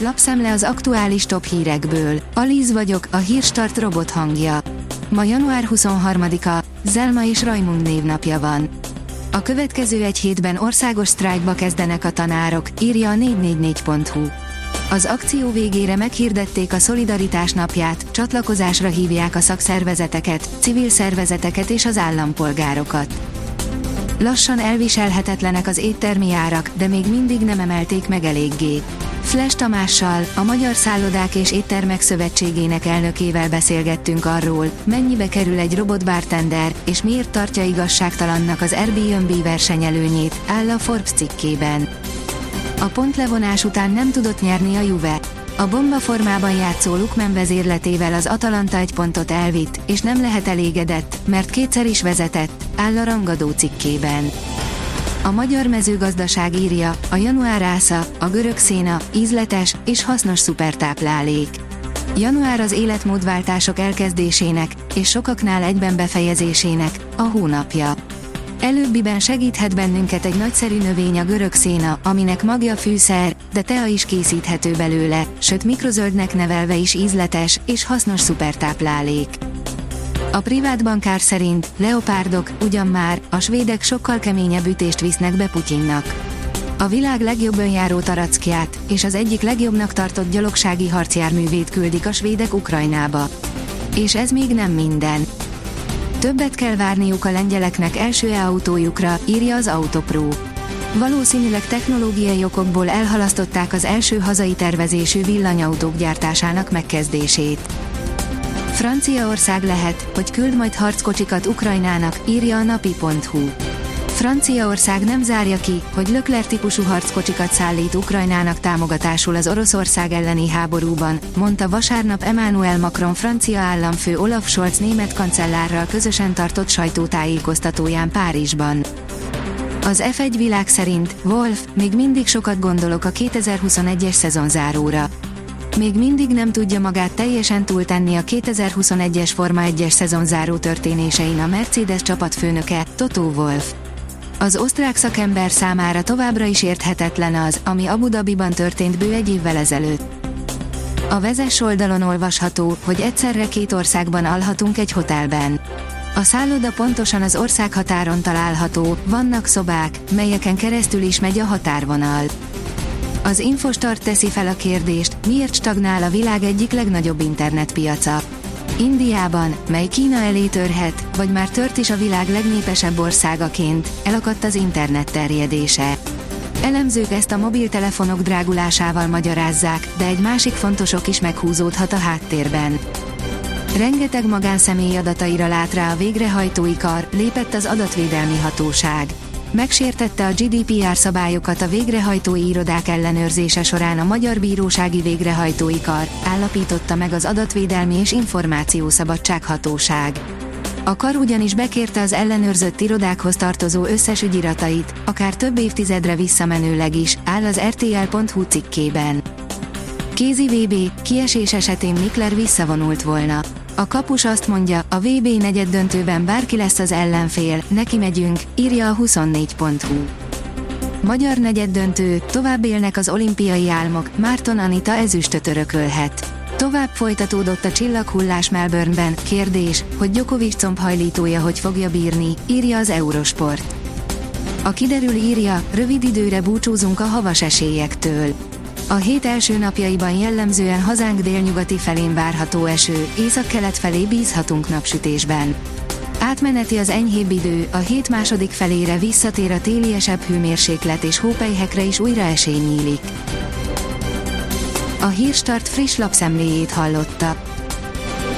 Lapszemle az aktuális top hírekből. Alíz vagyok, a hírstart robot hangja. Ma január 23-a, Zelma és Rajmund névnapja van. A következő egy hétben országos sztrájkba kezdenek a tanárok, írja a 444.hu. Az akció végére meghirdették a Szolidaritás napját, csatlakozásra hívják a szakszervezeteket, civil szervezeteket és az állampolgárokat. Lassan elviselhetetlenek az éttermi árak, de még mindig nem emelték meg eléggé. Flash Tamással, a Magyar Szállodák és Éttermek Szövetségének elnökével beszélgettünk arról, mennyibe kerül egy robotbartender, és miért tartja igazságtalannak az Airbnb versenyelőnyét, áll a Forbes cikkében. A pontlevonás után nem tudott nyerni a Juve. A bomba formában játszó Lukman vezérletével az Atalanta egy pontot elvitt, és nem lehet elégedett, mert kétszer is vezetett, áll a rangadó cikkében. A magyar mezőgazdaság írja, a január ásza, a görög széna, ízletes és hasznos szupertáplálék. Január az életmódváltások elkezdésének, és sokaknál egyben befejezésének, a hónapja. Előbbiben segíthet bennünket egy nagyszerű növény a görög széna, aminek magja fűszer, de tea is készíthető belőle, sőt mikrozöldnek nevelve is ízletes és hasznos szupertáplálék. A privát bankár szerint leopárdok, ugyan már, a svédek sokkal keményebb ütést visznek be Putyinnak. A világ legjobb önjáró tarackját és az egyik legjobbnak tartott gyalogsági harcjárművét küldik a svédek Ukrajnába. És ez még nem minden. Többet kell várniuk a lengyeleknek első autójukra, írja az Autopro. Valószínűleg technológiai okokból elhalasztották az első hazai tervezésű villanyautók gyártásának megkezdését. Franciaország lehet, hogy küld majd harckocsikat Ukrajnának, írja a napi.hu. Franciaország nem zárja ki, hogy Lökler típusú harckocsikat szállít Ukrajnának támogatásul az Oroszország elleni háborúban, mondta vasárnap Emmanuel Macron francia államfő Olaf Scholz német kancellárral közösen tartott sajtótájékoztatóján Párizsban. Az F1 világ szerint, Wolf, még mindig sokat gondolok a 2021-es szezonzáróra még mindig nem tudja magát teljesen túltenni a 2021-es Forma 1-es szezonzáró történésein a Mercedes csapatfőnöke, Toto Wolff. Az osztrák szakember számára továbbra is érthetetlen az, ami Abu Dhabiban történt bő egy évvel ezelőtt. A vezes oldalon olvasható, hogy egyszerre két országban alhatunk egy hotelben. A szálloda pontosan az ország határon található, vannak szobák, melyeken keresztül is megy a határvonal. Az Infostart teszi fel a kérdést, miért stagnál a világ egyik legnagyobb internetpiaca. Indiában, mely Kína elé törhet, vagy már tört is a világ legnépesebb országaként, elakadt az internet terjedése. Elemzők ezt a mobiltelefonok drágulásával magyarázzák, de egy másik fontos ok is meghúzódhat a háttérben. Rengeteg magánszemély adataira lát rá a végrehajtói kar, lépett az adatvédelmi hatóság. Megsértette a GDPR szabályokat a végrehajtói irodák ellenőrzése során a Magyar Bírósági Végrehajtói Kar, állapította meg az Adatvédelmi és Információszabadság Hatóság. A kar ugyanis bekérte az ellenőrzött irodákhoz tartozó összes ügyiratait, akár több évtizedre visszamenőleg is, áll az rtl.hu cikkében. Kézi VB, kiesés esetén Mikler visszavonult volna. A kapus azt mondja, a VB negyed döntőben bárki lesz az ellenfél, neki megyünk, írja a 24.hu. Magyar negyed döntő, tovább élnek az olimpiai álmok, Márton Anita ezüstöt örökölhet. Tovább folytatódott a csillaghullás Melbourneben, kérdés, hogy Djokovic combhajlítója hogy fogja bírni, írja az Eurosport. A kiderül írja, rövid időre búcsúzunk a havas esélyektől. A hét első napjaiban jellemzően hazánk délnyugati felén várható eső, északkelet felé bízhatunk napsütésben. Átmeneti az enyhébb idő, a hét második felére visszatér a téliesebb hőmérséklet és hópelyhekre is újra esély nyílik. A Hírstart friss lapszemléjét hallotta.